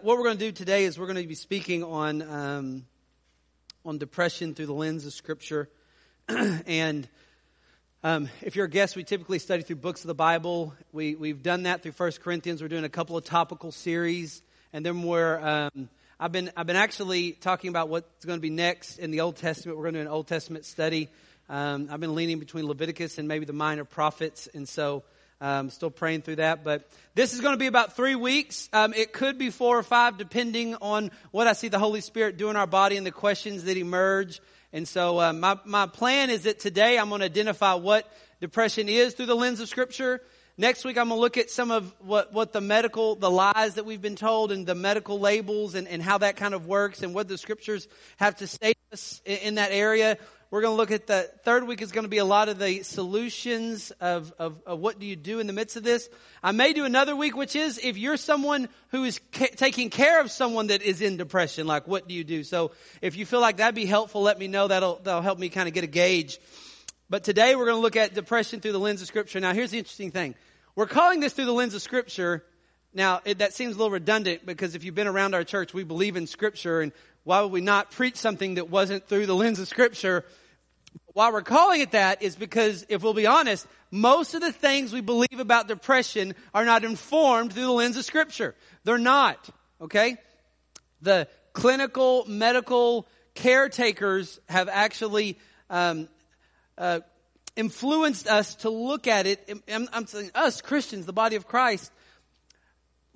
What we're going to do today is we're going to be speaking on um, on depression through the lens of Scripture. and um, if you're a guest, we typically study through books of the Bible. We we've done that through First Corinthians. We're doing a couple of topical series, and then we're um, I've been I've been actually talking about what's going to be next in the Old Testament. We're going to do an Old Testament study. Um, I've been leaning between Leviticus and maybe the minor prophets, and so. Um, still praying through that, but this is going to be about three weeks. Um, it could be four or five, depending on what I see the Holy Spirit do in our body and the questions that emerge. And so, uh, my my plan is that today I'm going to identify what depression is through the lens of Scripture. Next week, I'm going to look at some of what, what the medical, the lies that we've been told and the medical labels and, and how that kind of works and what the scriptures have to say us in, in that area. We're going to look at the third week is going to be a lot of the solutions of, of, of, what do you do in the midst of this. I may do another week, which is if you're someone who is ca- taking care of someone that is in depression, like what do you do? So if you feel like that'd be helpful, let me know. That'll, that'll help me kind of get a gauge. But today we're going to look at depression through the lens of scripture. Now here's the interesting thing. We're calling this through the lens of scripture. Now it, that seems a little redundant because if you've been around our church, we believe in scripture and why would we not preach something that wasn't through the lens of scripture? Why we're calling it that is because, if we'll be honest, most of the things we believe about depression are not informed through the lens of Scripture. They're not, okay? The clinical, medical caretakers have actually um, uh, influenced us to look at it. I'm, I'm saying us, Christians, the body of Christ,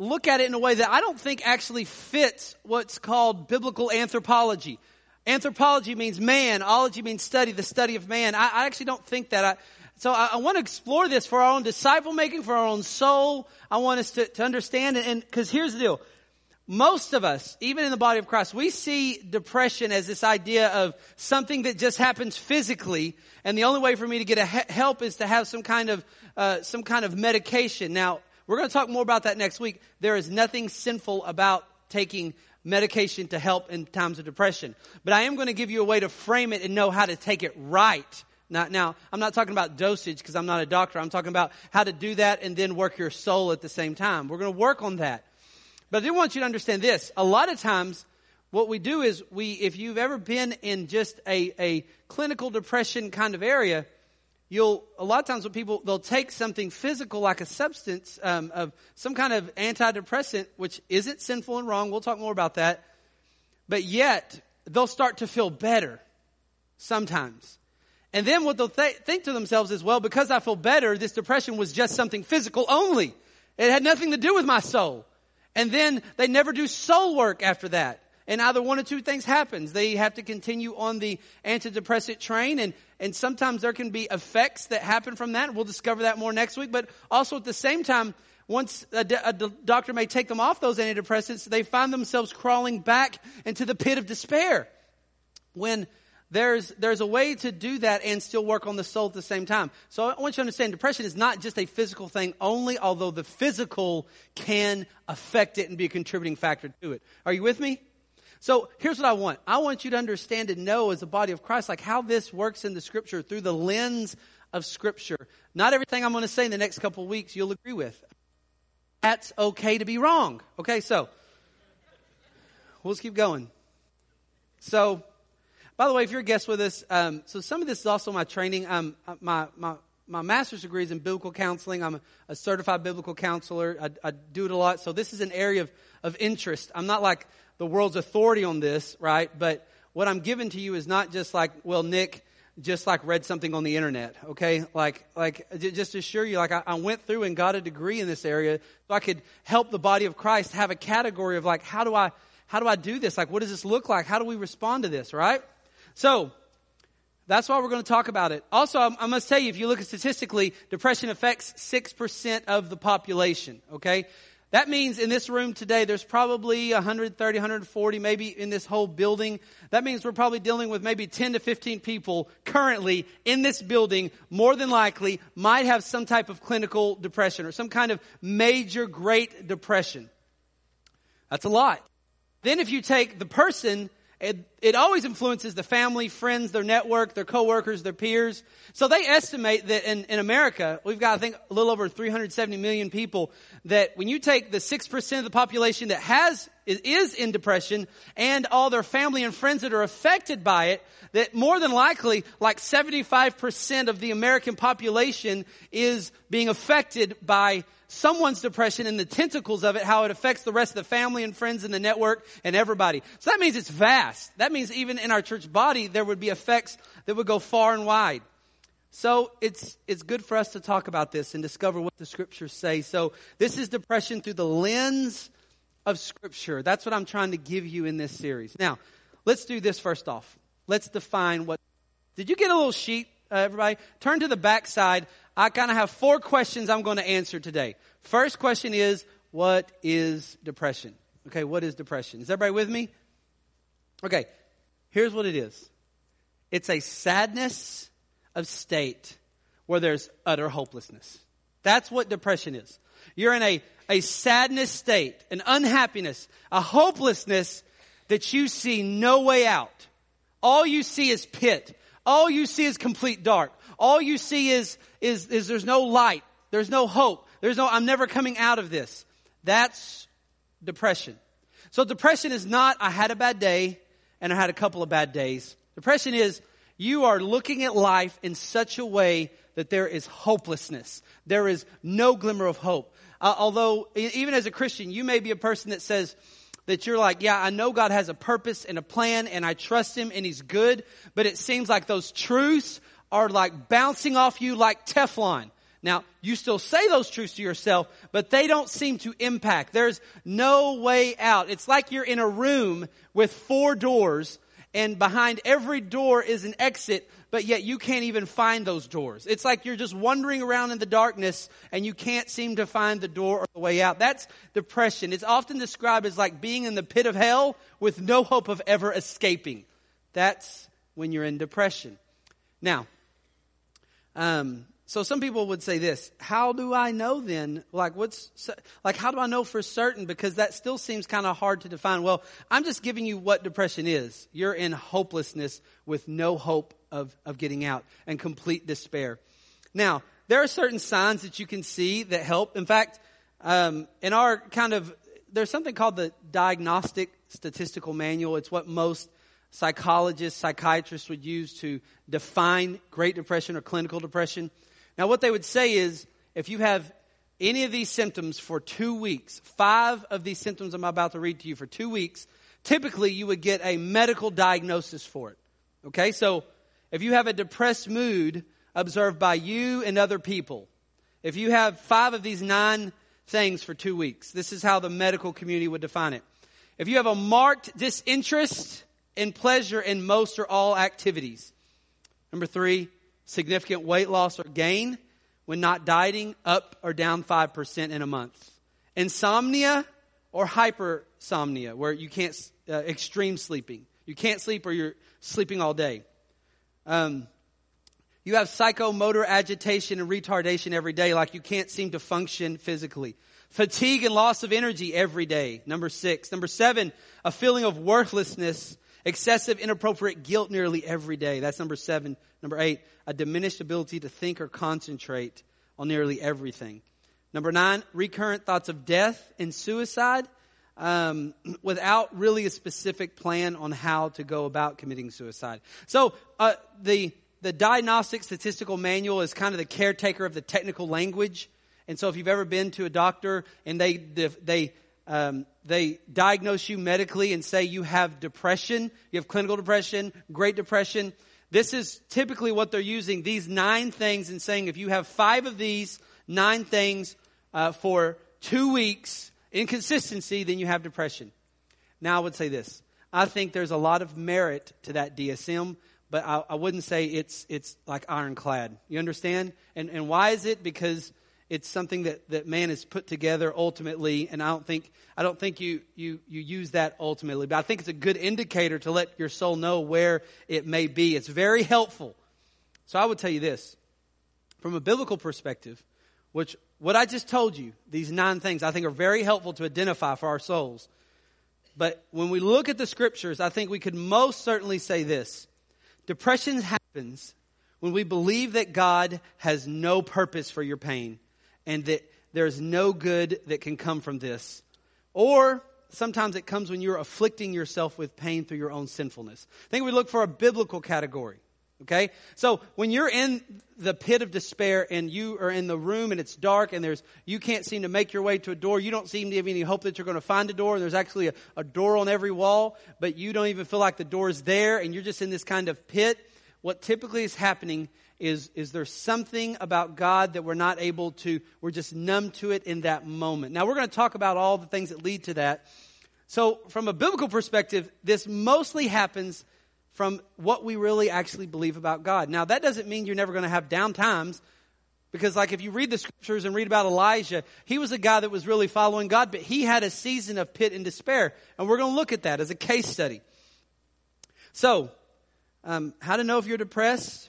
look at it in a way that I don't think actually fits what's called biblical anthropology. Anthropology means man. Ology means study, the study of man. I, I actually don't think that. I, so I, I, want to explore this for our own disciple making, for our own soul. I want us to, to understand it. And because here's the deal. Most of us, even in the body of Christ, we see depression as this idea of something that just happens physically, and the only way for me to get a he- help is to have some kind of uh, some kind of medication. Now, we're going to talk more about that next week. There is nothing sinful about taking medication to help in times of depression. But I am going to give you a way to frame it and know how to take it right. Now, now I'm not talking about dosage because I'm not a doctor. I'm talking about how to do that and then work your soul at the same time. We're going to work on that. But I do want you to understand this. A lot of times, what we do is we, if you've ever been in just a, a clinical depression kind of area, you'll a lot of times when people they'll take something physical like a substance um, of some kind of antidepressant which isn't sinful and wrong. We'll talk more about that. But yet they'll start to feel better sometimes. And then what they'll th- think to themselves is well because i feel better this depression was just something physical only. It had nothing to do with my soul. And then they never do soul work after that and either one or two things happens. They have to continue on the antidepressant train and, and sometimes there can be effects that happen from that. We'll discover that more next week. But also at the same time, once a, a doctor may take them off those antidepressants, they find themselves crawling back into the pit of despair. When there's, there's a way to do that and still work on the soul at the same time. So I want you to understand depression is not just a physical thing only, although the physical can affect it and be a contributing factor to it. Are you with me? So here's what I want. I want you to understand and know as a body of Christ, like how this works in the scripture through the lens of scripture. Not everything I'm going to say in the next couple weeks you'll agree with. That's okay to be wrong. Okay, so we'll just keep going. So, by the way, if you're a guest with us, um, so some of this is also my training. Um, uh, my, my, my master's degree is in biblical counseling. I'm a, a certified biblical counselor. I, I, do it a lot. So this is an area of, of interest. I'm not like the world's authority on this, right? But what I'm giving to you is not just like, well, Nick just like read something on the internet, okay? Like, like, just to assure you, like, I, I went through and got a degree in this area so I could help the body of Christ have a category of like, how do I, how do I do this? Like, what does this look like? How do we respond to this, right? So, that's why we're going to talk about it. Also, I must tell you, if you look at statistically, depression affects 6% of the population, okay? That means in this room today, there's probably 130, 140, maybe in this whole building. That means we're probably dealing with maybe 10 to 15 people currently in this building, more than likely, might have some type of clinical depression or some kind of major great depression. That's a lot. Then if you take the person it, it always influences the family, friends, their network, their coworkers, their peers. So they estimate that in, in America, we've got, I think, a little over 370 million people, that when you take the 6% of the population that has is in depression and all their family and friends that are affected by it, that more than likely, like 75% of the American population is being affected by someone's depression and the tentacles of it, how it affects the rest of the family and friends in the network and everybody. So that means it's vast. That means even in our church body, there would be effects that would go far and wide. So it's, it's good for us to talk about this and discover what the scriptures say. So this is depression through the lens of scripture. That's what I'm trying to give you in this series. Now, let's do this first off. Let's define what, did you get a little sheet, uh, everybody? Turn to the back side. I kind of have four questions I'm going to answer today. First question is, what is depression? Okay, what is depression? Is everybody with me? Okay, here's what it is. It's a sadness of state where there's utter hopelessness. That's what depression is. You're in a, a sadness state, an unhappiness, a hopelessness that you see no way out. All you see is pit. All you see is complete dark. All you see is, is, is there's no light. There's no hope. There's no, I'm never coming out of this. That's depression. So depression is not, I had a bad day and I had a couple of bad days. Depression is, you are looking at life in such a way that there is hopelessness. There is no glimmer of hope. Uh, although, even as a Christian, you may be a person that says, that you're like, yeah, I know God has a purpose and a plan and I trust Him and He's good, but it seems like those truths are like bouncing off you like Teflon. Now, you still say those truths to yourself, but they don't seem to impact. There's no way out. It's like you're in a room with four doors and behind every door is an exit, but yet you can't even find those doors. It's like you're just wandering around in the darkness and you can't seem to find the door or the way out. That's depression. It's often described as like being in the pit of hell with no hope of ever escaping. That's when you're in depression. Now, um, so some people would say this, how do I know then? Like what's, like how do I know for certain? Because that still seems kind of hard to define. Well, I'm just giving you what depression is. You're in hopelessness with no hope of, of getting out and complete despair. Now, there are certain signs that you can see that help. In fact, um, in our kind of, there's something called the Diagnostic Statistical Manual. It's what most psychologists, psychiatrists would use to define Great Depression or clinical depression. Now, what they would say is if you have any of these symptoms for two weeks, five of these symptoms I'm about to read to you for two weeks, typically you would get a medical diagnosis for it. Okay, so if you have a depressed mood observed by you and other people, if you have five of these nine things for two weeks, this is how the medical community would define it. If you have a marked disinterest in pleasure in most or all activities. Number three, significant weight loss or gain when not dieting, up or down 5% in a month. Insomnia or hypersomnia, where you can't, uh, extreme sleeping. You can't sleep or you're sleeping all day. Um, you have psychomotor agitation and retardation every day, like you can't seem to function physically. Fatigue and loss of energy every day. Number six. Number seven, a feeling of worthlessness Excessive inappropriate guilt nearly every day. That's number seven. Number eight, a diminished ability to think or concentrate on nearly everything. Number nine, recurrent thoughts of death and suicide um, without really a specific plan on how to go about committing suicide. So uh, the the diagnostic statistical manual is kind of the caretaker of the technical language. And so if you've ever been to a doctor and they they um, they diagnose you medically and say you have depression, you have clinical depression, great depression. This is typically what they're using, these nine things, and saying if you have five of these nine things uh, for two weeks inconsistency, then you have depression. Now, I would say this. I think there's a lot of merit to that DSM, but I, I wouldn't say it's, it's like ironclad. You understand? And, and why is it? Because it's something that, that man has put together ultimately, and I don't think I don't think you, you you use that ultimately, but I think it's a good indicator to let your soul know where it may be. It's very helpful. So I would tell you this. From a biblical perspective, which what I just told you, these nine things I think are very helpful to identify for our souls. But when we look at the scriptures, I think we could most certainly say this. Depression happens when we believe that God has no purpose for your pain and that there's no good that can come from this. Or sometimes it comes when you're afflicting yourself with pain through your own sinfulness. I think we look for a biblical category. Okay? So when you're in the pit of despair and you are in the room and it's dark and there's, you can't seem to make your way to a door, you don't seem to have any hope that you're going to find a door and there's actually a, a door on every wall, but you don't even feel like the door is there and you're just in this kind of pit, what typically is happening is, is there something about God that we're not able to, we're just numb to it in that moment. Now we're going to talk about all the things that lead to that. So from a biblical perspective, this mostly happens from what we really actually believe about God. Now, that doesn't mean you're never going to have down times. Because, like, if you read the scriptures and read about Elijah, he was a guy that was really following God, but he had a season of pit and despair. And we're going to look at that as a case study. So, um, how to know if you're depressed?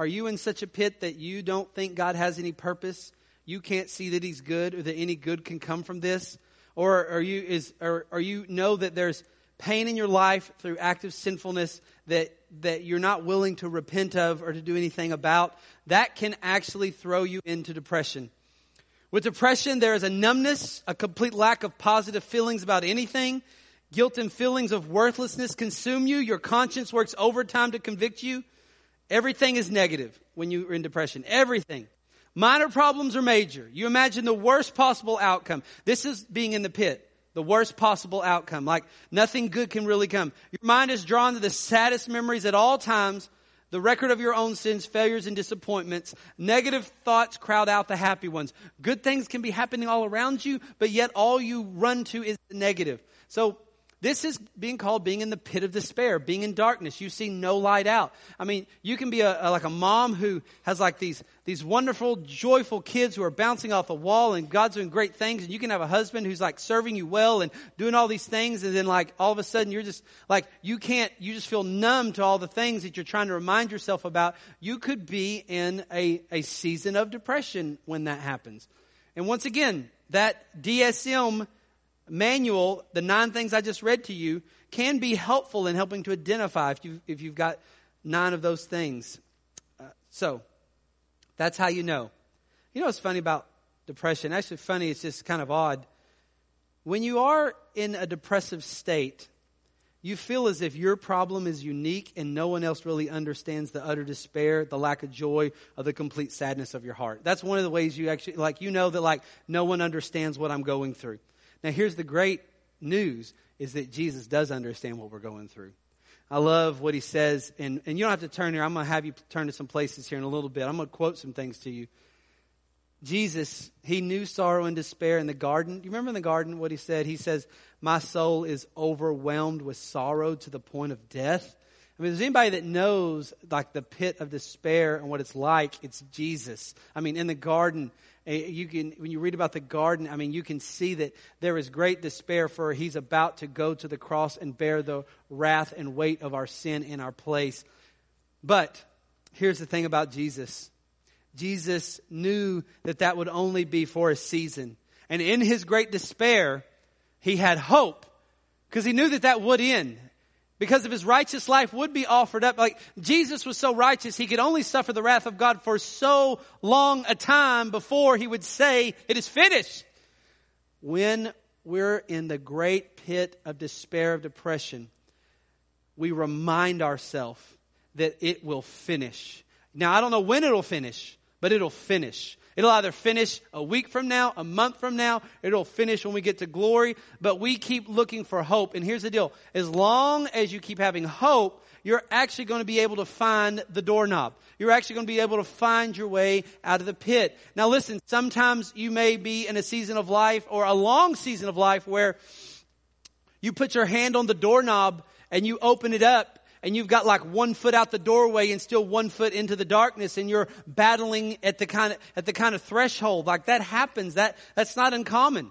Are you in such a pit that you don't think God has any purpose? You can't see that He's good or that any good can come from this? Or are you, is, or, are you know that there's pain in your life through active sinfulness that, that you're not willing to repent of or to do anything about, that can actually throw you into depression. With depression, there is a numbness, a complete lack of positive feelings about anything. Guilt and feelings of worthlessness consume you. Your conscience works overtime to convict you. Everything is negative when you're in depression. Everything. Minor problems are major. You imagine the worst possible outcome. This is being in the pit the worst possible outcome. Like nothing good can really come. Your mind is drawn to the saddest memories at all times, the record of your own sins, failures, and disappointments. Negative thoughts crowd out the happy ones. Good things can be happening all around you, but yet all you run to is the negative. So this is being called being in the pit of despair, being in darkness. You see no light out. I mean, you can be a, a, like a mom who has like these, these wonderful, joyful kids who are bouncing off the wall and God's doing great things. And you can have a husband who's like serving you well and doing all these things. And then like all of a sudden you're just like, you can't, you just feel numb to all the things that you're trying to remind yourself about. You could be in a, a season of depression when that happens. And once again, that DSM manual, the nine things I just read to you, can be helpful in helping to identify if, you, if you've got nine of those things. Uh, so, that's how you know. You know what's funny about depression? Actually, funny, it's just kind of odd. When you are in a depressive state, you feel as if your problem is unique and no one else really understands the utter despair, the lack of joy, or the complete sadness of your heart. That's one of the ways you actually, like, you know that, like, no one understands what I'm going through. Now, here's the great news is that Jesus does understand what we're going through. I love what he says, and, and you don't have to turn here. I'm going to have you turn to some places here in a little bit. I'm going to quote some things to you. Jesus, he knew sorrow and despair in the garden. You remember in the garden what he said? He says, My soul is overwhelmed with sorrow to the point of death. I mean, there's anybody that knows like the pit of despair and what it's like, it's Jesus. I mean, in the garden, Eh, you can, when you read about the garden, I mean, you can see that there is great despair for he's about to go to the cross and bear the wrath and weight of our sin in our place. But here's the thing about Jesus. Jesus knew that that would only be for a season. And in his great despair, he had hope because he knew that that would end because of his righteous life would be offered up. Like Jesus was so righteous, he could only suffer the wrath of God for so long a time before he would say, it is finished. When we're in the great pit of despair, of depression, we remind ourselves that it will finish. Now, I don't know when it'll finish, but it'll finish. It'll either finish a week from now, a month from now, it'll finish when we get to glory, but we keep looking for hope. And here's the deal. As long as you keep having hope, you're actually going to be able to find the doorknob. You're actually going to be able to find your way out of the pit. Now listen, sometimes you may be in a season of life or a long season of life where you put your hand on the doorknob and you open it up and you've got like one foot out the doorway and still one foot into the darkness and you're battling at the kind of, at the kind of threshold. Like that happens. That, that's not uncommon.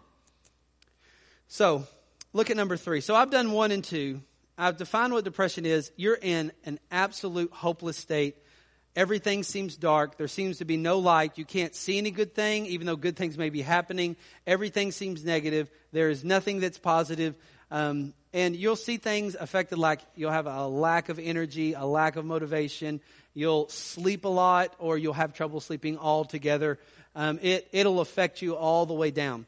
So look at number three. So I've done one and two. I've defined what depression is. You're in an absolute hopeless state. Everything seems dark. There seems to be no light. You can't see any good thing, even though good things may be happening. Everything seems negative. There is nothing that's positive. Um, and you'll see things affected like you'll have a lack of energy, a lack of motivation. You'll sleep a lot, or you'll have trouble sleeping altogether. Um, it, it'll affect you all the way down.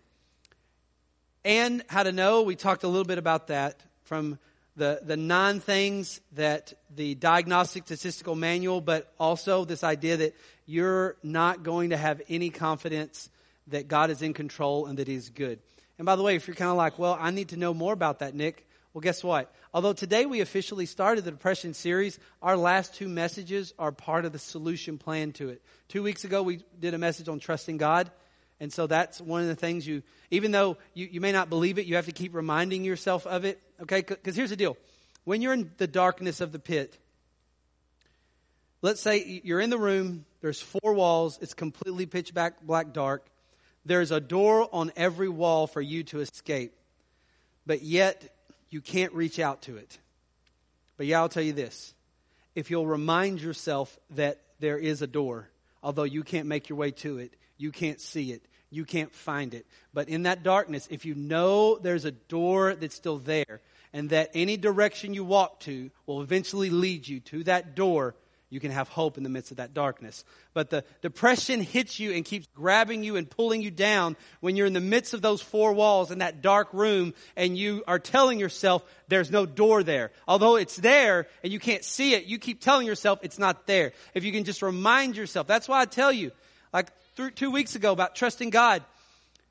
and how to know. We talked a little bit about that from the, the nine things that the diagnostic statistical manual, but also this idea that you're not going to have any confidence that God is in control and that He's good. And by the way, if you're kind of like, well, I need to know more about that, Nick, well, guess what? Although today we officially started the depression series, our last two messages are part of the solution plan to it. Two weeks ago, we did a message on trusting God. And so that's one of the things you, even though you, you may not believe it, you have to keep reminding yourself of it. Okay? Because here's the deal. When you're in the darkness of the pit, let's say you're in the room, there's four walls, it's completely pitch black, black dark. There's a door on every wall for you to escape. But yet, you can't reach out to it. But yeah, I'll tell you this. If you'll remind yourself that there is a door, although you can't make your way to it, you can't see it, you can't find it. But in that darkness, if you know there's a door that's still there, and that any direction you walk to will eventually lead you to that door, you can have hope in the midst of that darkness. But the depression hits you and keeps grabbing you and pulling you down when you're in the midst of those four walls in that dark room and you are telling yourself there's no door there. Although it's there and you can't see it, you keep telling yourself it's not there. If you can just remind yourself, that's why I tell you, like two weeks ago about trusting God,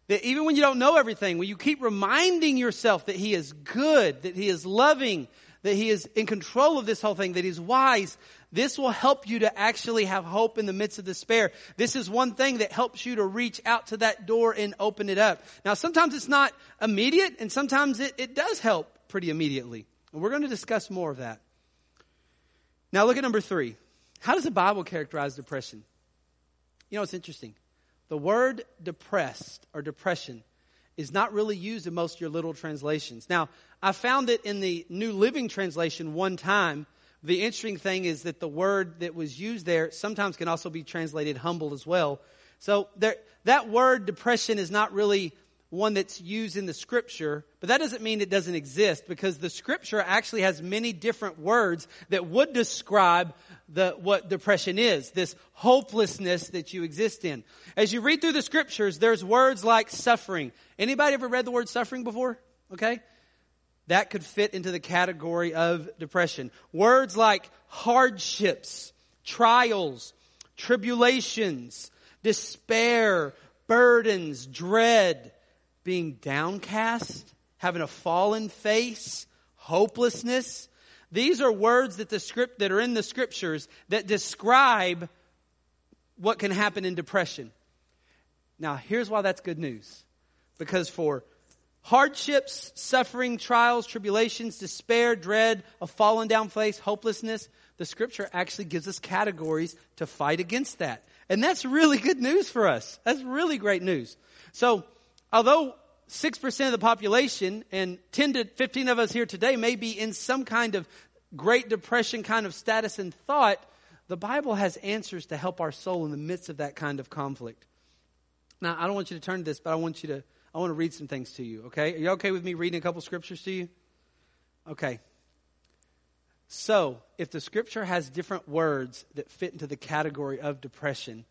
that even when you don't know everything, when you keep reminding yourself that He is good, that He is loving, that He is in control of this whole thing, that He's wise, this will help you to actually have hope in the midst of despair. This is one thing that helps you to reach out to that door and open it up. Now, sometimes it's not immediate, and sometimes it, it does help pretty immediately. And we're going to discuss more of that. Now, look at number three. How does the Bible characterize depression? You know, it's interesting. The word depressed or depression is not really used in most of your little translations. Now, I found it in the New Living Translation one time the interesting thing is that the word that was used there sometimes can also be translated humble as well. So there, that word depression is not really one that's used in the scripture, but that doesn't mean it doesn't exist because the scripture actually has many different words that would describe the, what depression is, this hopelessness that you exist in. As you read through the scriptures, there's words like suffering. Anybody ever read the word suffering before? Okay? That could fit into the category of depression. Words like hardships, trials, tribulations, despair, burdens, dread, being downcast, having a fallen face, hopelessness. These are words that the script that are in the scriptures that describe what can happen in depression. Now, here's why that's good news. Because for hardships, suffering, trials, tribulations, despair, dread, a fallen down place, hopelessness, the scripture actually gives us categories to fight against that. And that's really good news for us. That's really great news. So, although 6% of the population and 10 to 15 of us here today may be in some kind of Great Depression kind of status and thought, the Bible has answers to help our soul in the midst of that kind of conflict. Now, I don't want you to turn to this, but I want you to I want to read some things to you, okay? Are you okay with me reading a couple scriptures to you? Okay. So, if the scripture has different words that fit into the category of depression,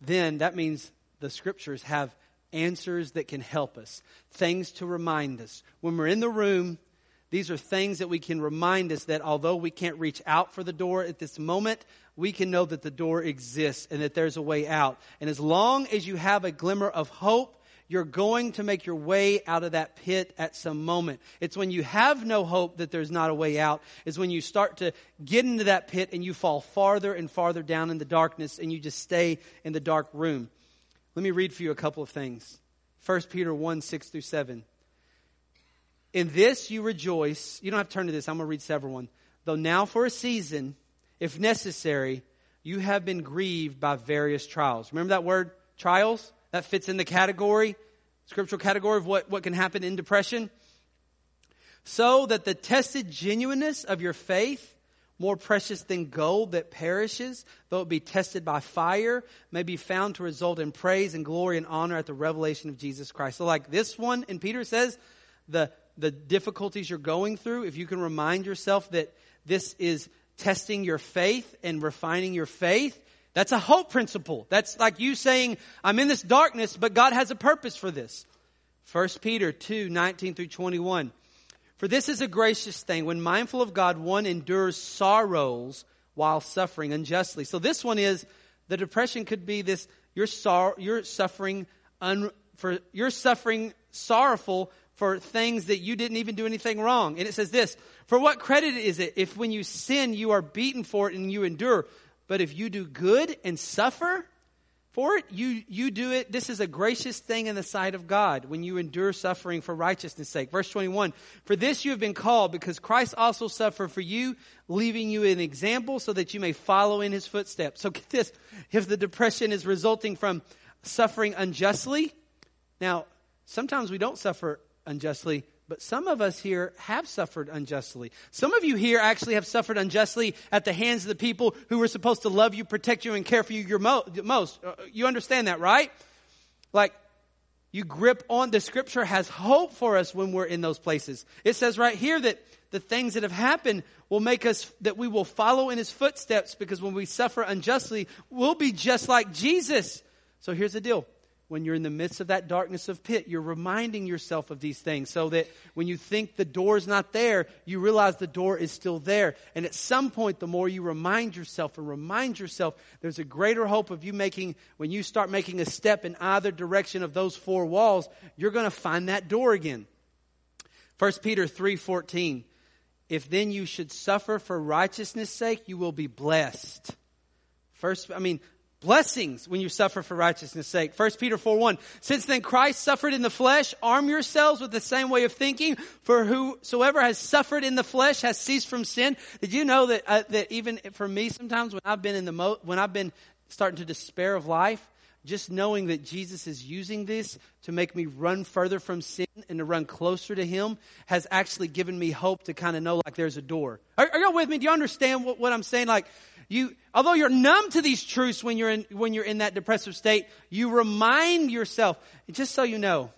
then that means the scriptures have answers that can help us, things to remind us. When we're in the room, these are things that we can remind us that although we can't reach out for the door at this moment, we can know that the door exists and that there's a way out. And as long as you have a glimmer of hope, you're going to make your way out of that pit at some moment. It's when you have no hope that there's not a way out, is when you start to get into that pit and you fall farther and farther down in the darkness and you just stay in the dark room. Let me read for you a couple of things. 1 Peter 1 6 through 7. In this you rejoice. You don't have to turn to this, I'm going to read several one. Though now for a season, if necessary, you have been grieved by various trials. Remember that word, trials? That fits in the category, scriptural category of what, what can happen in depression. So that the tested genuineness of your faith, more precious than gold that perishes, though it be tested by fire, may be found to result in praise and glory and honor at the revelation of Jesus Christ. So like this one, and Peter says, the, the difficulties you're going through, if you can remind yourself that this is testing your faith and refining your faith, that's a hope principle. That's like you saying, I'm in this darkness, but God has a purpose for this. 1 Peter 2, 19 through 21. For this is a gracious thing when mindful of God, one endures sorrows while suffering unjustly. So this one is the depression could be this you're, sor- you're suffering un- for you're suffering sorrowful for things that you didn't even do anything wrong. And it says this, for what credit is it if when you sin you are beaten for it and you endure, but if you do good and suffer, for it, you, you do it. This is a gracious thing in the sight of God when you endure suffering for righteousness' sake. Verse 21 For this you have been called, because Christ also suffered for you, leaving you an example so that you may follow in his footsteps. So get this if the depression is resulting from suffering unjustly, now, sometimes we don't suffer unjustly, but some of us here have suffered unjustly. Some of you here actually have suffered unjustly at the hands of the people who were supposed to love you, protect you, and care for you your mo- most. Uh, you understand that, right? Like, you grip on the scripture has hope for us when we're in those places. It says right here that the things that have happened will make us that we will follow in his footsteps because when we suffer unjustly, we'll be just like Jesus. So here's the deal when you're in the midst of that darkness of pit, you're reminding yourself of these things so that when you think the door's not there, you realize the door is still there. And at some point, the more you remind yourself and remind yourself, there's a greater hope of you making, when you start making a step in either direction of those four walls, you're going to find that door again. 1 Peter 3:14 If then you should suffer for righteousness' sake, you will be blessed. First, I mean, blessings when you suffer for righteousness' sake. 1 Peter 4 1. Since then Christ suffered in the flesh, arm yourselves with the same way of thinking, for whosoever has suffered in the flesh has ceased from sin. Did you know that, uh, that even for me sometimes when I've been in the mo- when I've been starting to despair of life, just knowing that Jesus is using this to make me run further from sin and to run closer to Him has actually given me hope to kind of know like there's a door. Are, are y'all with me? Do you understand what, what I'm saying? Like, you, although you're numb to these truths when you're in, when you're in that depressive state, you remind yourself, just so you know,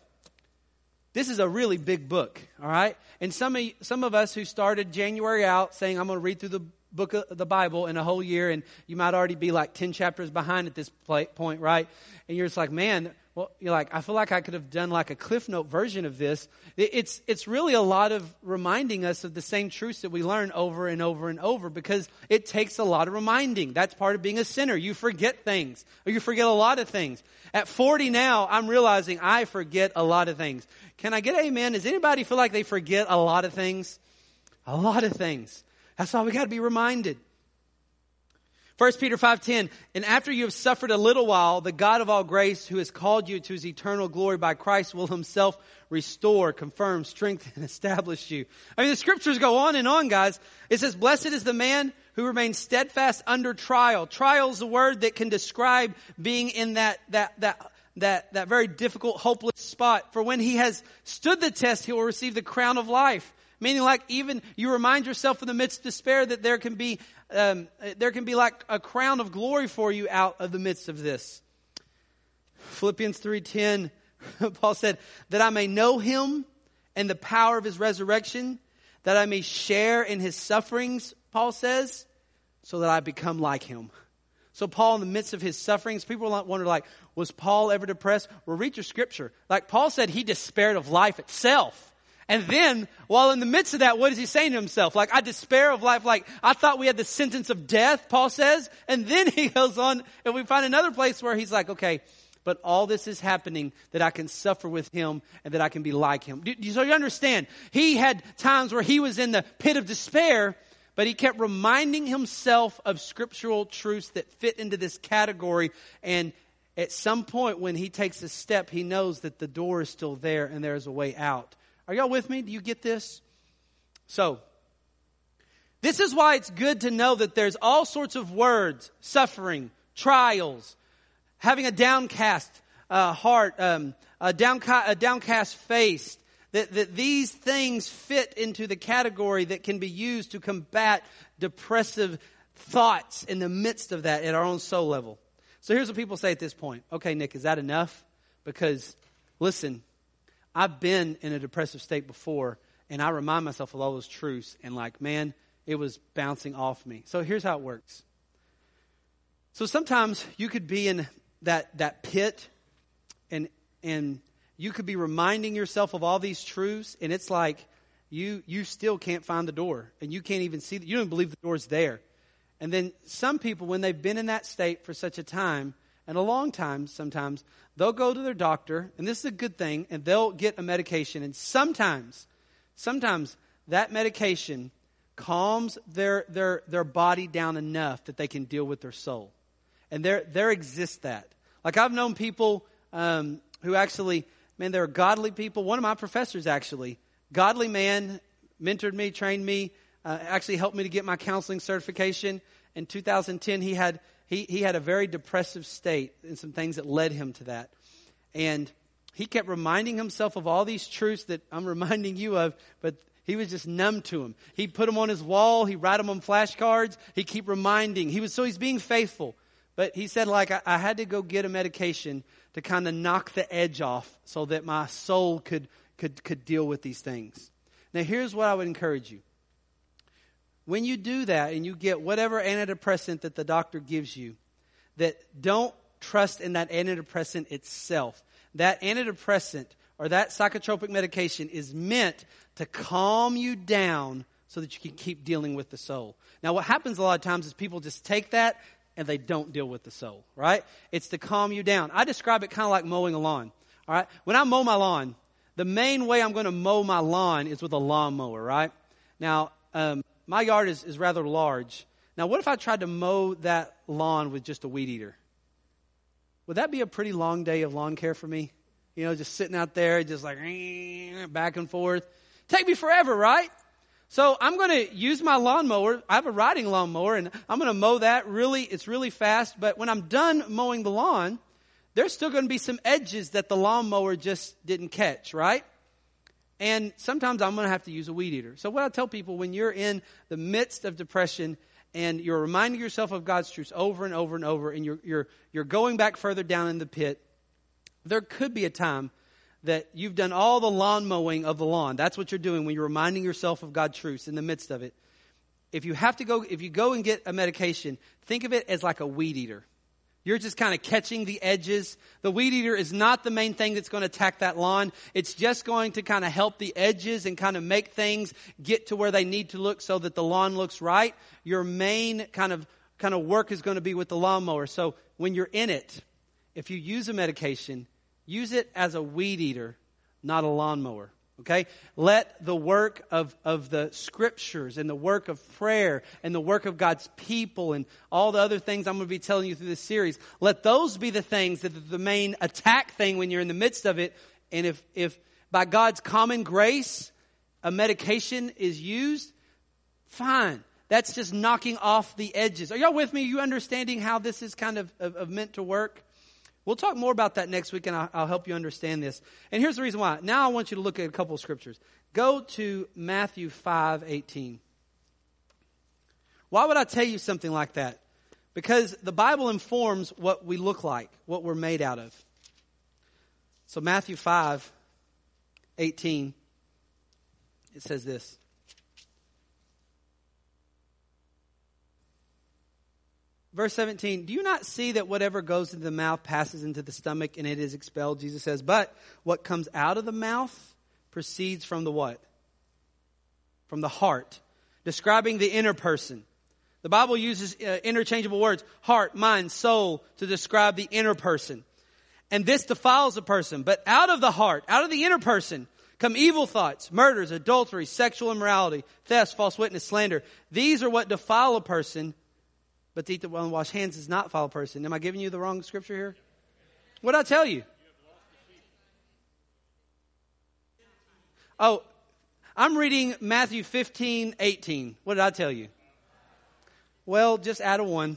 this is a really big book, all right? And some of, some of us who started January out saying, I'm going to read through the book of the Bible in a whole year, and you might already be like 10 chapters behind at this point, right? And you're just like, man, well, you're like, I feel like I could have done like a Cliff Note version of this. It's, it's really a lot of reminding us of the same truths that we learn over and over and over because it takes a lot of reminding. That's part of being a sinner. You forget things, or you forget a lot of things. At 40 now, I'm realizing I forget a lot of things. Can I get amen? Does anybody feel like they forget a lot of things? A lot of things. That's why we got to be reminded. 1 Peter 5:10 And after you have suffered a little while the God of all grace who has called you to his eternal glory by Christ will himself restore, confirm, strengthen and establish you. I mean the scriptures go on and on guys. It says blessed is the man who remains steadfast under trial. Trial is a word that can describe being in that that that that, that very difficult, hopeless spot. For when he has stood the test, he will receive the crown of life. Meaning like even you remind yourself in the midst of despair that there can be, um, there can be like a crown of glory for you out of the midst of this. Philippians 3.10, Paul said, that I may know him and the power of his resurrection, that I may share in his sufferings, Paul says, so that I become like him. So Paul, in the midst of his sufferings, people wonder like, was Paul ever depressed? Well, read your scripture. Like Paul said, he despaired of life itself. And then, while in the midst of that, what is he saying to himself? Like, I despair of life. Like, I thought we had the sentence of death, Paul says. And then he goes on, and we find another place where he's like, okay, but all this is happening that I can suffer with him and that I can be like him. So you understand? He had times where he was in the pit of despair, but he kept reminding himself of scriptural truths that fit into this category. And at some point, when he takes a step, he knows that the door is still there and there's a way out. Are y'all with me? Do you get this? So, this is why it's good to know that there's all sorts of words, suffering, trials, having a downcast uh, heart, um, a, downca- a downcast face, that, that these things fit into the category that can be used to combat depressive thoughts in the midst of that at our own soul level. So here's what people say at this point. Okay, Nick, is that enough? Because, listen, I've been in a depressive state before, and I remind myself of all those truths, and like, man, it was bouncing off me. So here's how it works. So sometimes you could be in that, that pit, and, and you could be reminding yourself of all these truths, and it's like you you still can't find the door, and you can't even see. You don't believe the door's there. And then some people, when they've been in that state for such a time and a long time, sometimes they'll go to their doctor, and this is a good thing, and they'll get a medication, and sometimes, sometimes that medication calms their their their body down enough that they can deal with their soul, and there there exists that. Like I've known people um, who actually man, they're godly people. One of my professors, actually, godly man, mentored me, trained me, uh, actually helped me to get my counseling certification. In 2010, he had he, he had a very depressive state and some things that led him to that. And he kept reminding himself of all these truths that I'm reminding you of, but he was just numb to them. He put them on his wall. He write them on flashcards. He keep reminding. He was so he's being faithful. But he said, like, I, I had to go get a medication to kind of knock the edge off so that my soul could, could, could deal with these things. Now, here's what I would encourage you. When you do that and you get whatever antidepressant that the doctor gives you, that don't trust in that antidepressant itself. That antidepressant or that psychotropic medication is meant to calm you down so that you can keep dealing with the soul. Now, what happens a lot of times is people just take that, and they don't deal with the soul, right? It's to calm you down. I describe it kind of like mowing a lawn, all right? When I mow my lawn, the main way I'm going to mow my lawn is with a lawnmower, right? Now, um, my yard is, is rather large. Now, what if I tried to mow that lawn with just a weed eater? Would that be a pretty long day of lawn care for me? You know, just sitting out there, just like back and forth. Take me forever, right? So I'm going to use my lawnmower. I have a riding lawnmower and I'm going to mow that really, it's really fast. But when I'm done mowing the lawn, there's still going to be some edges that the lawnmower just didn't catch, right? And sometimes I'm going to have to use a weed eater. So what I tell people when you're in the midst of depression and you're reminding yourself of God's truths over and over and over and you're, you're, you're going back further down in the pit, there could be a time that you've done all the lawn mowing of the lawn. That's what you're doing when you're reminding yourself of God's truths in the midst of it. If you have to go, if you go and get a medication, think of it as like a weed eater. You're just kind of catching the edges. The weed eater is not the main thing that's going to attack that lawn. It's just going to kind of help the edges and kind of make things get to where they need to look so that the lawn looks right. Your main kind of kind of work is going to be with the lawnmower. So when you're in it, if you use a medication, Use it as a weed eater, not a lawnmower. Okay? Let the work of, of the scriptures and the work of prayer and the work of God's people and all the other things I'm going to be telling you through this series, let those be the things that are the main attack thing when you're in the midst of it. And if, if by God's common grace a medication is used, fine. That's just knocking off the edges. Are y'all with me? Are you understanding how this is kind of, of, of meant to work? We'll talk more about that next week, and I'll, I'll, help you understand this. And here's the reason why. Now I want you to look at a couple of scriptures. Go to Matthew 5 18. Why would I tell you something like that? Because the Bible informs what we look like, what we're made out of. So, Matthew 5 18, it says this. Verse 17, do you not see that whatever goes into the mouth passes into the stomach and it is expelled? Jesus says, but what comes out of the mouth proceeds from the what? From the heart, describing the inner person. The Bible uses uh, interchangeable words, heart, mind, soul, to describe the inner person. And this defiles a person. But out of the heart, out of the inner person, come evil thoughts, murders, adultery, sexual immorality, theft, false witness, slander. These are what defile a person but to eat the well and wash hands is not follow person. Am I giving you the wrong scripture here? What did I tell you? Oh, I'm reading Matthew 15, 18. What did I tell you? Well, just add a one.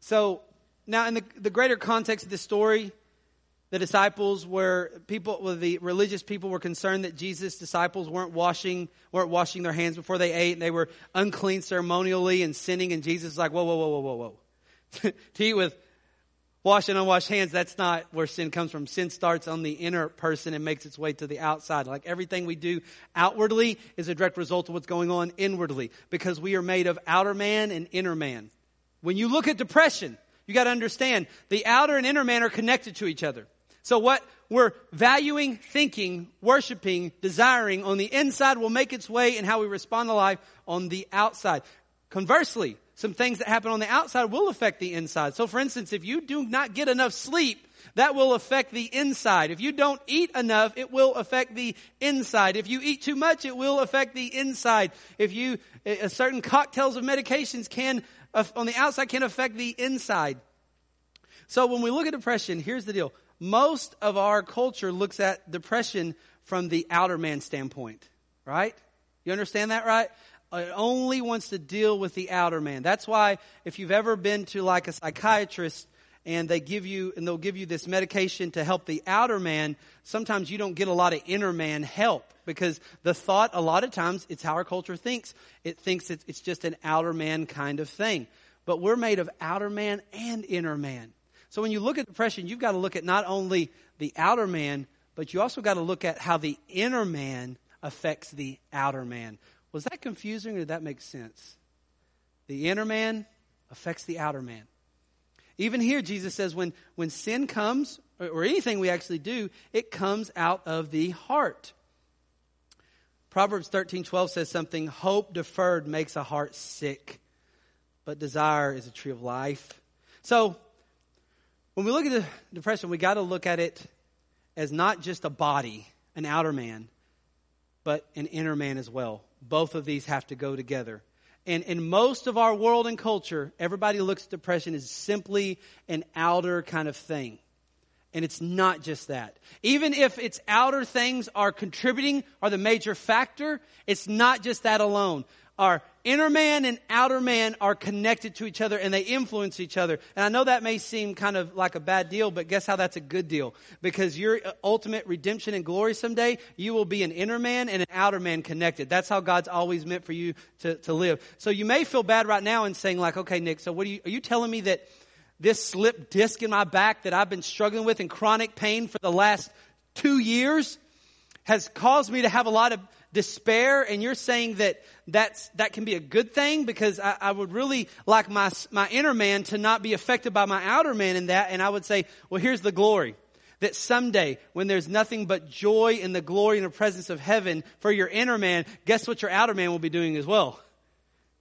So, now in the, the greater context of this story, the disciples were people well, the religious people were concerned that jesus disciples weren't washing weren't washing their hands before they ate and they were unclean ceremonially and sinning and jesus is like whoa whoa whoa whoa whoa whoa. To eat with wash and unwashed hands that's not where sin comes from. Sin starts on the inner person and makes its way to the outside. Like everything we do outwardly is a direct result of what's going on inwardly because we are made of outer man and inner man. When you look at depression, you got to understand the outer and inner man are connected to each other. So what we're valuing, thinking, worshiping, desiring on the inside will make its way in how we respond to life on the outside. Conversely, some things that happen on the outside will affect the inside. So for instance, if you do not get enough sleep, that will affect the inside. If you don't eat enough, it will affect the inside. If you eat too much, it will affect the inside. If you, a certain cocktails of medications can, on the outside can affect the inside. So when we look at depression, here's the deal. Most of our culture looks at depression from the outer man standpoint, right? You understand that, right? It only wants to deal with the outer man. That's why if you've ever been to like a psychiatrist and they give you, and they'll give you this medication to help the outer man, sometimes you don't get a lot of inner man help because the thought, a lot of times, it's how our culture thinks. It thinks it's, just an outer man kind of thing. But we're made of outer man and inner man. So when you look at depression, you've got to look at not only the outer man, but you also got to look at how the inner man affects the outer man. Was that confusing or did that make sense? The inner man affects the outer man. Even here, Jesus says when, when sin comes, or, or anything we actually do, it comes out of the heart. Proverbs 13 12 says something hope deferred makes a heart sick, but desire is a tree of life. So, when we look at the depression, we got to look at it as not just a body, an outer man, but an inner man as well. Both of these have to go together. And in most of our world and culture, everybody looks at depression as simply an outer kind of thing. And it's not just that. Even if its outer things are contributing, are the major factor, it's not just that alone our inner man and outer man are connected to each other and they influence each other. And I know that may seem kind of like a bad deal, but guess how that's a good deal? Because your ultimate redemption and glory someday, you will be an inner man and an outer man connected. That's how God's always meant for you to, to live. So you may feel bad right now and saying like, okay, Nick, so what are you, are you telling me that this slip disc in my back that I've been struggling with in chronic pain for the last two years has caused me to have a lot of despair and you're saying that that's, that can be a good thing because I, I, would really like my, my inner man to not be affected by my outer man in that. And I would say, well, here's the glory. That someday, when there's nothing but joy in the glory and the presence of heaven for your inner man, guess what your outer man will be doing as well?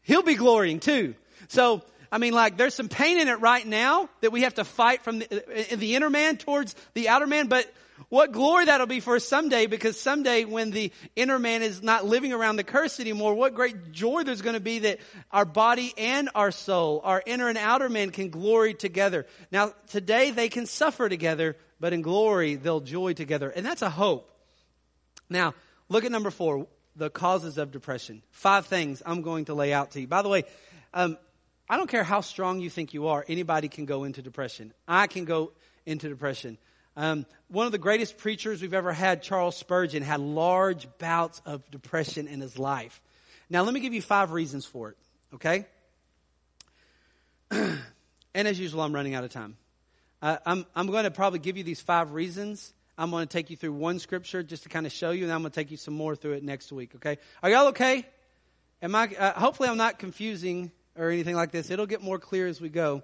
He'll be glorying too. So, I mean, like, there's some pain in it right now that we have to fight from the, the inner man towards the outer man, but what glory that'll be for someday because someday when the inner man is not living around the curse anymore, what great joy there's going to be that our body and our soul, our inner and outer man can glory together. Now, today they can suffer together, but in glory they'll joy together. And that's a hope. Now, look at number four, the causes of depression. Five things I'm going to lay out to you. By the way, um, I don't care how strong you think you are, anybody can go into depression. I can go into depression. Um, one of the greatest preachers we've ever had, Charles Spurgeon, had large bouts of depression in his life. Now, let me give you five reasons for it, okay? and as usual, I'm running out of time. Uh, I'm, I'm going to probably give you these five reasons. I'm going to take you through one scripture just to kind of show you, and I'm going to take you some more through it next week, okay? Are y'all okay? Am I, uh, hopefully, I'm not confusing or anything like this. It'll get more clear as we go.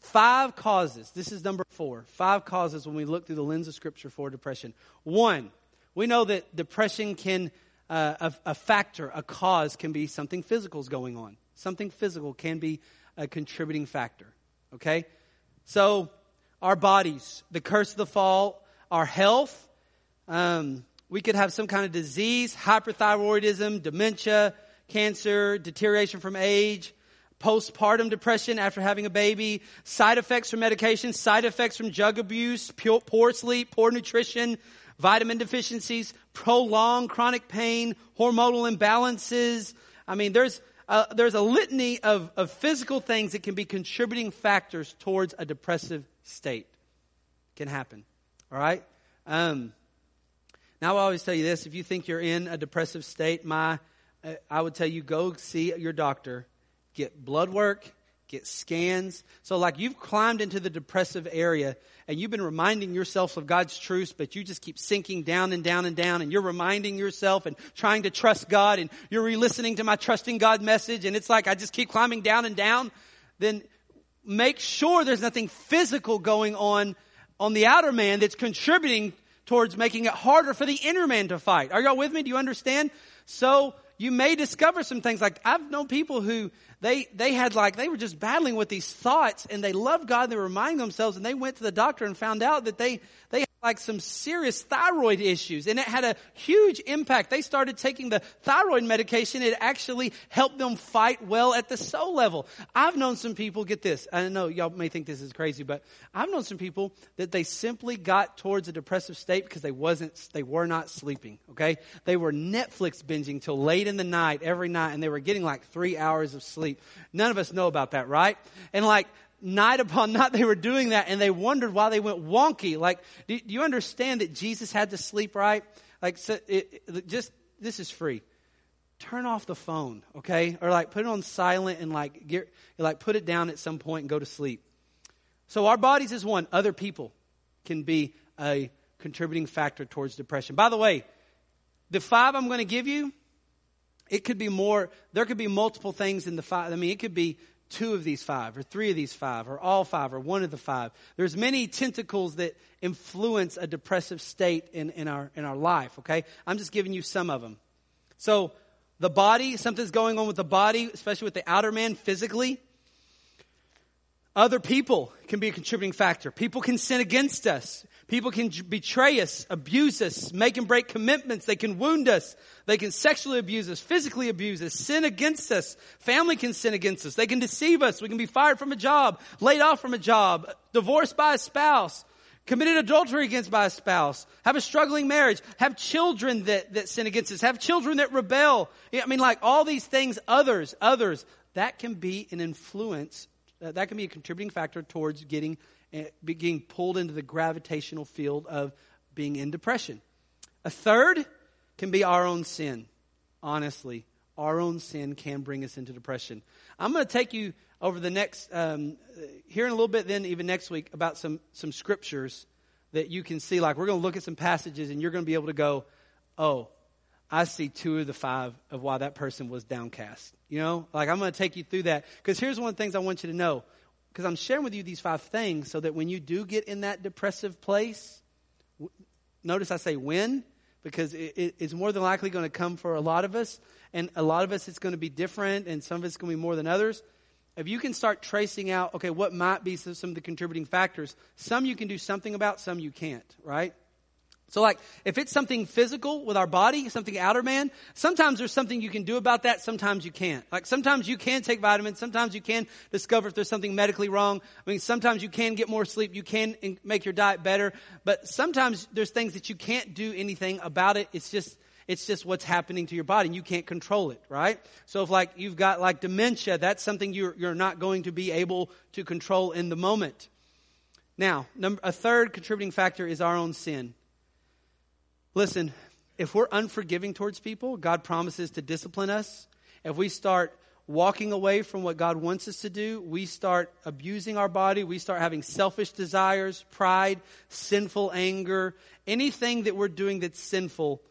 Five causes. This is number four. Five causes when we look through the lens of Scripture for depression. One, we know that depression can, uh, a, a, factor, a cause can be something physical is going on. Something physical can be a contributing factor. Okay? So, our bodies, the curse of the fall, our health, um, we could have some kind of disease, hyperthyroidism, dementia, cancer, deterioration from age, postpartum depression after having a baby, side effects from medication, side effects from drug abuse, poor sleep, poor nutrition, vitamin deficiencies, prolonged chronic pain, hormonal imbalances. I mean, there's a, there's a litany of, of physical things that can be contributing factors towards a depressive state. Can happen. All right? Um, now, I always tell you this if you think you're in a depressive state, my, uh, I would tell you go see your doctor get blood work, get scans. So, like you've climbed into the depressive area and you've been reminding yourself of God's truths, but you just keep sinking down and down and down, and you're reminding yourself and trying to trust God, and you're re listening to my trusting God message, and it's like I just keep climbing down and down. Then make sure there's nothing physical going on on the outer man that's contributing towards making it harder for the inner man to fight. Are y'all with me? Do you understand? So you may discover some things like I've known people who they they had like they were just battling with these thoughts and they loved God, they were reminding themselves and they went to the doctor and found out that they they like some serious thyroid issues and it had a huge impact. They started taking the thyroid medication. It actually helped them fight well at the soul level. I've known some people, get this, I know y'all may think this is crazy, but I've known some people that they simply got towards a depressive state because they wasn't, they were not sleeping, okay? They were Netflix binging till late in the night every night and they were getting like three hours of sleep. None of us know about that, right? And like, night upon night they were doing that and they wondered why they went wonky. Like, do, do you understand that Jesus had to sleep right? Like, so it, it, just, this is free. Turn off the phone, okay? Or like put it on silent and like get, like put it down at some point and go to sleep. So our bodies is one. Other people can be a contributing factor towards depression. By the way, the five I'm going to give you, it could be more, there could be multiple things in the five. I mean, it could be two of these five, or three of these five, or all five, or one of the five. There's many tentacles that influence a depressive state in, in, our, in our life, okay? I'm just giving you some of them. So, the body, something's going on with the body, especially with the outer man physically. Other people can be a contributing factor. People can sin against us. People can betray us, abuse us, make and break commitments. They can wound us. They can sexually abuse us, physically abuse us, sin against us. Family can sin against us. They can deceive us. We can be fired from a job, laid off from a job, divorced by a spouse, committed adultery against by a spouse, have a struggling marriage, have children that, that sin against us, have children that rebel. I mean, like all these things, others, others, that can be an influence, uh, that can be a contributing factor towards getting being pulled into the gravitational field of being in depression. A third can be our own sin. Honestly, our own sin can bring us into depression. I'm going to take you over the next, um, here in a little bit, then even next week, about some, some scriptures that you can see. Like, we're going to look at some passages and you're going to be able to go, oh, I see two of the five of why that person was downcast. You know, like I'm going to take you through that. Because here's one of the things I want you to know because I'm sharing with you these five things so that when you do get in that depressive place, notice I say when, because it, it, it's more than likely going to come for a lot of us. And a lot of us, it's going to be different, and some of it's going to be more than others. If you can start tracing out, okay, what might be some, some of the contributing factors, some you can do something about, some you can't, right? So like, if it's something physical with our body, something outer man, sometimes there's something you can do about that, sometimes you can't. Like sometimes you can take vitamins, sometimes you can discover if there's something medically wrong. I mean, sometimes you can get more sleep, you can make your diet better, but sometimes there's things that you can't do anything about it. It's just, it's just what's happening to your body and you can't control it, right? So if like you've got like dementia, that's something you're, you're not going to be able to control in the moment. Now, number, a third contributing factor is our own sin. Listen, if we're unforgiving towards people, God promises to discipline us. If we start walking away from what God wants us to do, we start abusing our body, we start having selfish desires, pride, sinful anger, anything that we're doing that's sinful,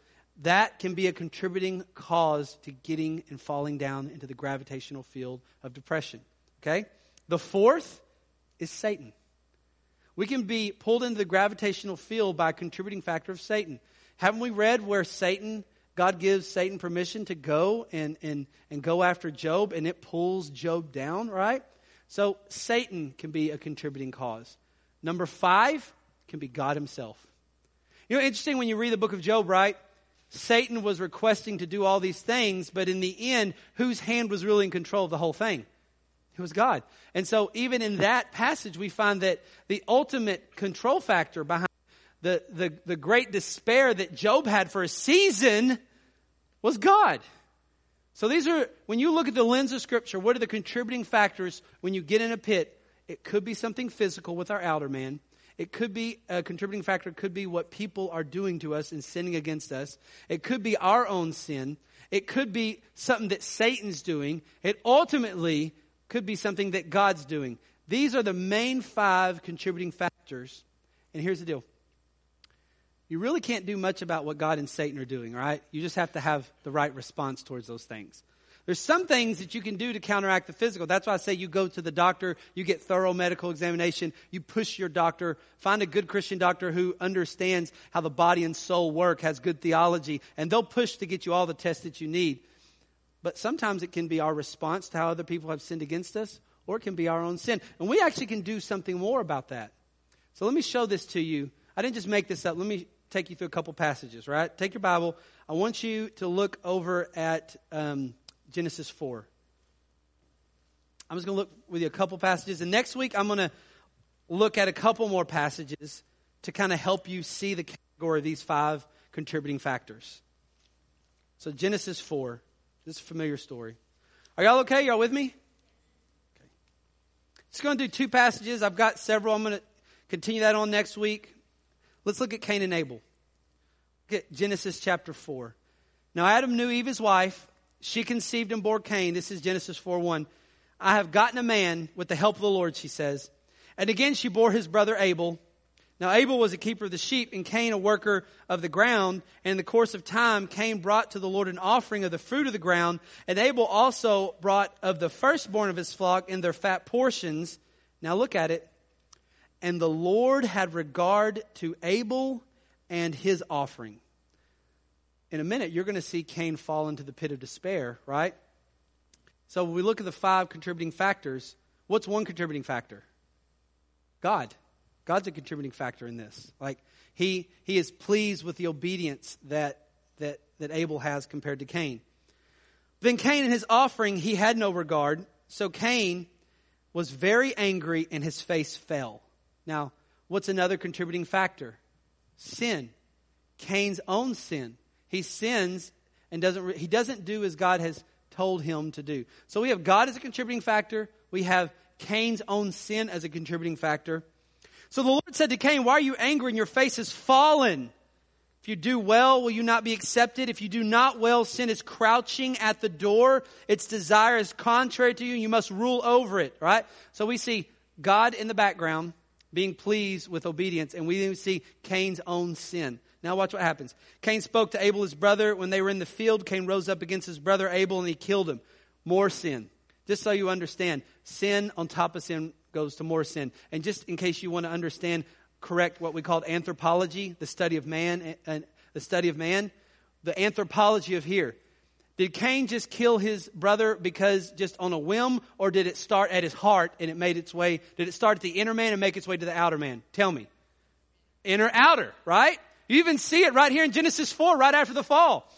that can be a contributing cause to getting and falling down into the gravitational field of depression. Okay? The fourth is Satan. We can be pulled into the gravitational field by a contributing factor of Satan. Haven't we read where Satan, God gives Satan permission to go and, and, and go after Job and it pulls Job down, right? So Satan can be a contributing cause. Number five can be God himself. You know, interesting when you read the book of Job, right? Satan was requesting to do all these things, but in the end, whose hand was really in control of the whole thing? It was God. And so even in that passage, we find that the ultimate control factor behind the, the, the great despair that Job had for a season was God. So these are, when you look at the lens of Scripture, what are the contributing factors when you get in a pit? It could be something physical with our outer man. It could be a contributing factor, could be what people are doing to us and sinning against us. It could be our own sin. It could be something that Satan's doing. It ultimately could be something that God's doing. These are the main five contributing factors. And here's the deal you really can't do much about what God and Satan are doing, right? You just have to have the right response towards those things. There's some things that you can do to counteract the physical. That's why I say you go to the doctor, you get thorough medical examination, you push your doctor, find a good Christian doctor who understands how the body and soul work, has good theology, and they'll push to get you all the tests that you need. But sometimes it can be our response to how other people have sinned against us, or it can be our own sin. And we actually can do something more about that. So let me show this to you. I didn't just make this up. Let me take you through a couple passages, right? Take your Bible. I want you to look over at um, Genesis 4. I'm just going to look with you a couple passages. And next week, I'm going to look at a couple more passages to kind of help you see the category of these five contributing factors. So, Genesis 4. This is a familiar story. Are y'all okay? Y'all with me? Okay. Just going to do two passages. I've got several. I'm going to continue that on next week. Let's look at Cain and Abel. Look at Genesis chapter 4. Now, Adam knew Eve, his wife she conceived and bore Cain. This is Genesis 4 1. I have gotten a man with the help of the Lord, she says. And again, she bore his brother Abel. Now, Abel was a keeper of the sheep, and Cain a worker of the ground. And in the course of time, Cain brought to the Lord an offering of the fruit of the ground. And Abel also brought of the firstborn of his flock in their fat portions. Now, look at it. And the Lord had regard to Abel and his offering in a minute, you're going to see Cain fall into the pit of despair, right? So when we look at the five contributing factors, what's one contributing factor? God. God's a contributing factor in this. Like he he is pleased with the obedience that that that Abel has compared to Cain. Then Cain and his offering he had no regard. So Cain was very angry and his face fell. Now, what's another contributing factor? Sin. Cain's own sin. He sins and doesn't, he doesn't do as God has told him to do. So we have God as a contributing factor. We have Cain's own sin as a contributing factor. So the Lord said to Cain, Why are you angry and your face is fallen? If you do well, will you not be accepted? If you do not well, sin is crouching at the door. Its desire is contrary to you, and you must rule over it, right? So we see God in the background being pleased with obedience, and we even see Cain's own sin. Now watch what happens. Cain spoke to Abel, his brother. When they were in the field, Cain rose up against his brother Abel and he killed him. More sin. Just so you understand, sin on top of sin goes to more sin. And just in case you want to understand, correct what we call anthropology, the study of man, uh, the study of man, the anthropology of here. Did Cain just kill his brother because just on a whim, or did it start at his heart and it made its way? Did it start at the inner man and make its way to the outer man? Tell me. Inner, outer, right? You even see it right here in Genesis 4, right after the fall.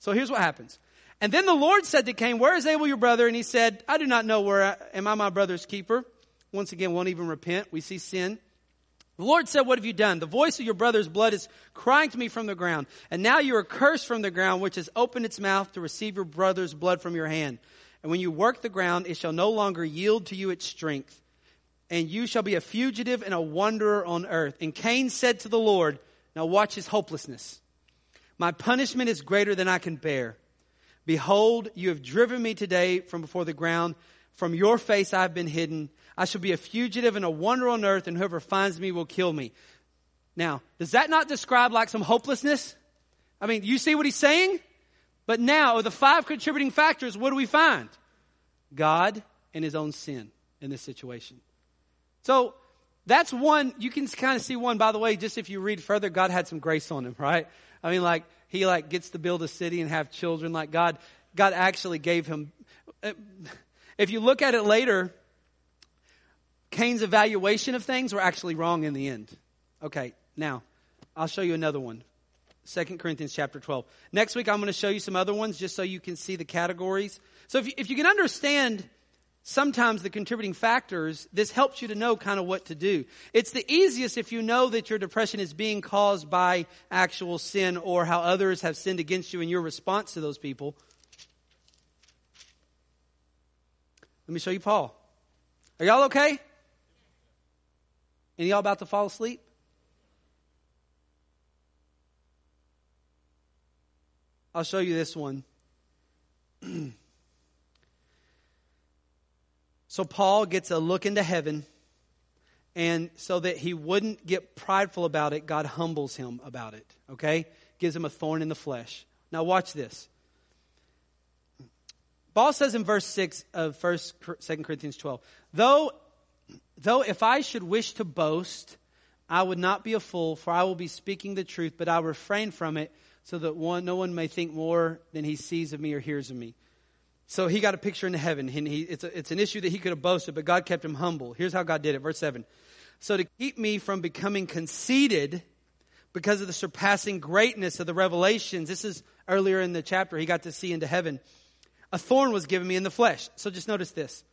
So here's what happens. And then the Lord said to Cain, Where is Abel your brother? And he said, I do not know where I, am I my brother's keeper. Once again, won't even repent. We see sin. The Lord said, What have you done? The voice of your brother's blood is crying to me from the ground. And now you are cursed from the ground, which has opened its mouth to receive your brother's blood from your hand. And when you work the ground, it shall no longer yield to you its strength. And you shall be a fugitive and a wanderer on earth. And Cain said to the Lord, now watch his hopelessness. My punishment is greater than I can bear. Behold, you have driven me today from before the ground. From your face I have been hidden. I shall be a fugitive and a wanderer on earth, and whoever finds me will kill me. Now, does that not describe like some hopelessness? I mean, you see what he's saying? But now, of the five contributing factors, what do we find? God and his own sin in this situation. So, that's one, you can kind of see one, by the way, just if you read further, God had some grace on him, right? I mean, like, he like gets to build a city and have children. Like God, God actually gave him. If you look at it later, Cain's evaluation of things were actually wrong in the end. Okay, now I'll show you another one. 2 Corinthians chapter 12. Next week I'm going to show you some other ones just so you can see the categories. So if you, if you can understand sometimes the contributing factors, this helps you to know kind of what to do. It's the easiest if you know that your depression is being caused by actual sin or how others have sinned against you and your response to those people. Let me show you Paul. Are y'all okay? And y'all about to fall asleep? I'll show you this one. So Paul gets a look into heaven, and so that he wouldn't get prideful about it, God humbles him about it, okay? Gives him a thorn in the flesh. Now, watch this. Paul says in verse 6 of 1st, 2 Corinthians 12, though, though if I should wish to boast, I would not be a fool, for I will be speaking the truth, but I'll refrain from it so that one, no one may think more than he sees of me or hears of me. So he got a picture into heaven. And he, it's, a, it's an issue that he could have boasted, but God kept him humble. Here's how God did it. Verse 7. So to keep me from becoming conceited because of the surpassing greatness of the revelations, this is earlier in the chapter, he got to see into heaven. A thorn was given me in the flesh. So just notice this.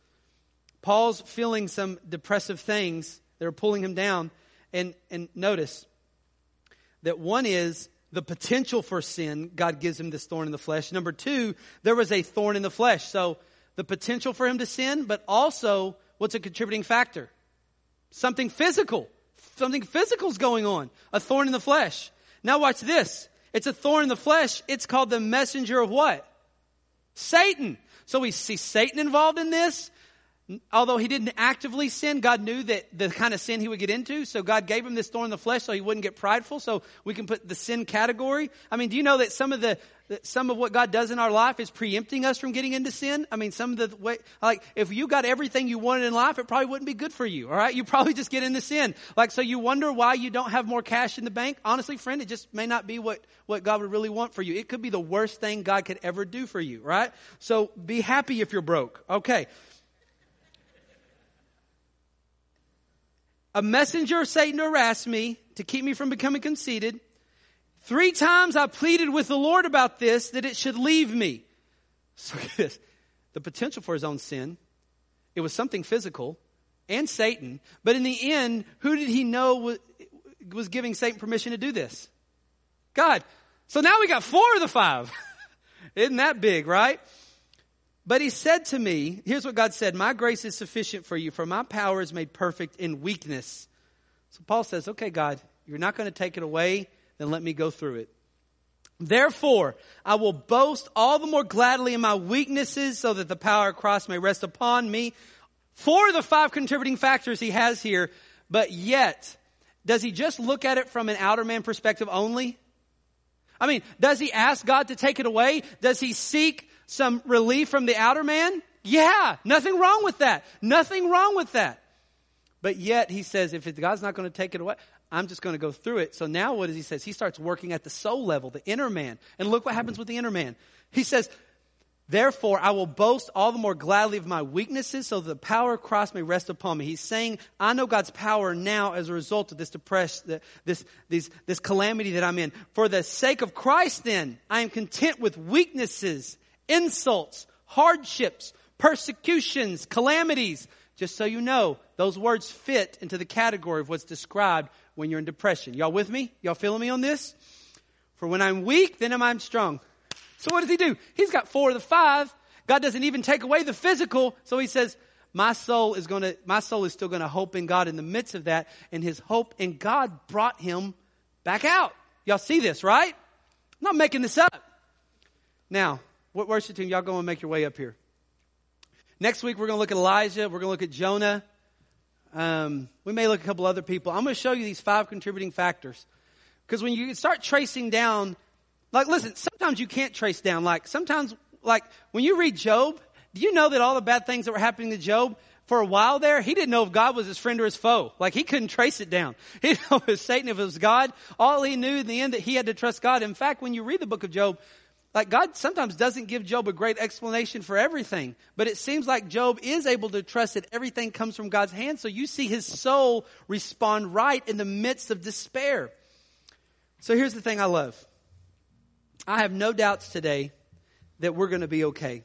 Paul's feeling some depressive things that are pulling him down. And, and notice that one is the potential for sin, God gives him this thorn in the flesh. Number two, there was a thorn in the flesh. So the potential for him to sin, but also what's a contributing factor? Something physical. Something physical is going on. A thorn in the flesh. Now watch this. It's a thorn in the flesh. It's called the messenger of what? Satan. So we see Satan involved in this although he didn't actively sin, God knew that the kind of sin he would get into. So God gave him this thorn in the flesh so he wouldn't get prideful. So we can put the sin category. I mean, do you know that some of the, some of what God does in our life is preempting us from getting into sin? I mean, some of the way, like, if you got everything you wanted in life, it probably wouldn't be good for you. All right. You probably just get into sin. Like, so you wonder why you don't have more cash in the bank. Honestly, friend, it just may not be what, what God would really want for you. It could be the worst thing God could ever do for you. Right. So be happy if you're broke. Okay. A messenger of Satan to harass me, to keep me from becoming conceited. Three times I pleaded with the Lord about this, that it should leave me. So this, the potential for his own sin. It was something physical and Satan. But in the end, who did he know was, was giving Satan permission to do this? God. So now we got four of the five. Isn't that big, right? But he said to me, here's what God said, my grace is sufficient for you, for my power is made perfect in weakness. So Paul says, okay, God, you're not going to take it away, then let me go through it. Therefore, I will boast all the more gladly in my weaknesses so that the power of Christ may rest upon me. Four of the five contributing factors he has here, but yet, does he just look at it from an outer man perspective only? I mean, does he ask God to take it away? Does he seek some relief from the outer man? Yeah, nothing wrong with that. Nothing wrong with that. But yet he says, if God's not going to take it away, I'm just going to go through it. So now what does he says? He starts working at the soul level, the inner man. And look what happens with the inner man. He says, Therefore, I will boast all the more gladly of my weaknesses so that the power of Christ may rest upon me. He's saying, I know God's power now as a result of this depression, this, this, this calamity that I'm in. For the sake of Christ, then, I am content with weaknesses, insults, hardships, persecutions, calamities. Just so you know, those words fit into the category of what's described when you're in depression. Y'all with me? Y'all feeling me on this? For when I'm weak, then am I strong. So what does he do? He's got four of the five. God doesn't even take away the physical. So he says, my soul is going to, my soul is still going to hope in God in the midst of that. And his hope in God brought him back out. Y'all see this, right? I'm not making this up. Now, what worship team, y'all go and make your way up here. Next week, we're going to look at Elijah. We're going to look at Jonah. Um, we may look at a couple other people. I'm going to show you these five contributing factors. Because when you start tracing down, like, listen, sometimes you can't trace down. Like, sometimes, like, when you read Job, do you know that all the bad things that were happening to Job, for a while there, he didn't know if God was his friend or his foe. Like he couldn't trace it down. He didn't know if it was Satan, if it was God. All he knew in the end that he had to trust God. In fact, when you read the book of Job, like God sometimes doesn't give Job a great explanation for everything, but it seems like Job is able to trust that everything comes from God's hand. So you see his soul respond right in the midst of despair. So here's the thing I love. I have no doubts today that we're going to be okay.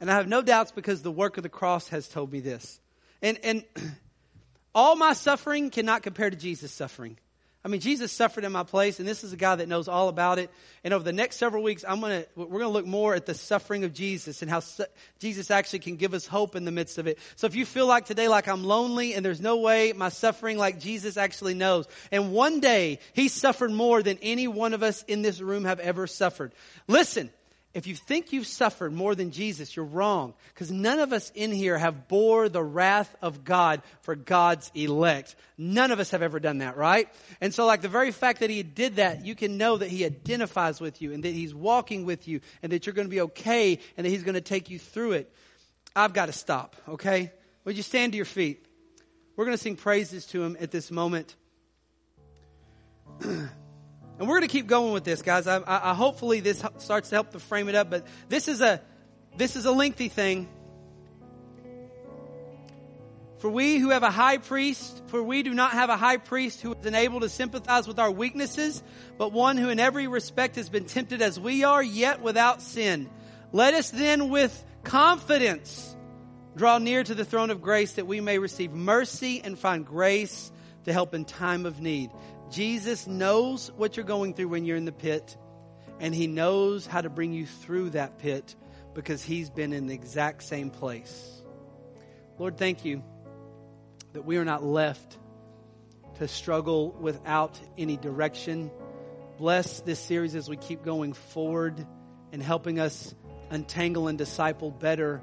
And I have no doubts because the work of the cross has told me this. And, and all my suffering cannot compare to Jesus' suffering. I mean, Jesus suffered in my place, and this is a guy that knows all about it. And over the next several weeks, I'm gonna, we're gonna look more at the suffering of Jesus and how su- Jesus actually can give us hope in the midst of it. So if you feel like today, like I'm lonely and there's no way my suffering like Jesus actually knows. And one day, he suffered more than any one of us in this room have ever suffered. Listen, if you think you've suffered more than Jesus, you're wrong. Because none of us in here have bore the wrath of God for God's elect. None of us have ever done that, right? And so like the very fact that he did that, you can know that he identifies with you and that he's walking with you and that you're going to be okay and that he's going to take you through it. I've got to stop, okay? Would you stand to your feet? We're going to sing praises to him at this moment. And we're going to keep going with this, guys. I, I, I, hopefully this starts to help to frame it up, but this is a, this is a lengthy thing. For we who have a high priest, for we do not have a high priest who is unable to sympathize with our weaknesses, but one who in every respect has been tempted as we are, yet without sin. Let us then with confidence draw near to the throne of grace that we may receive mercy and find grace to help in time of need. Jesus knows what you're going through when you're in the pit, and He knows how to bring you through that pit because He's been in the exact same place. Lord, thank you that we are not left to struggle without any direction. Bless this series as we keep going forward and helping us untangle and disciple better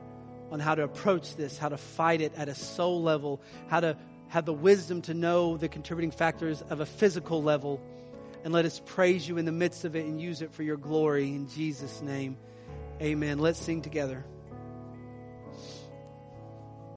on how to approach this, how to fight it at a soul level, how to have the wisdom to know the contributing factors of a physical level. And let us praise you in the midst of it and use it for your glory. In Jesus' name, amen. Let's sing together.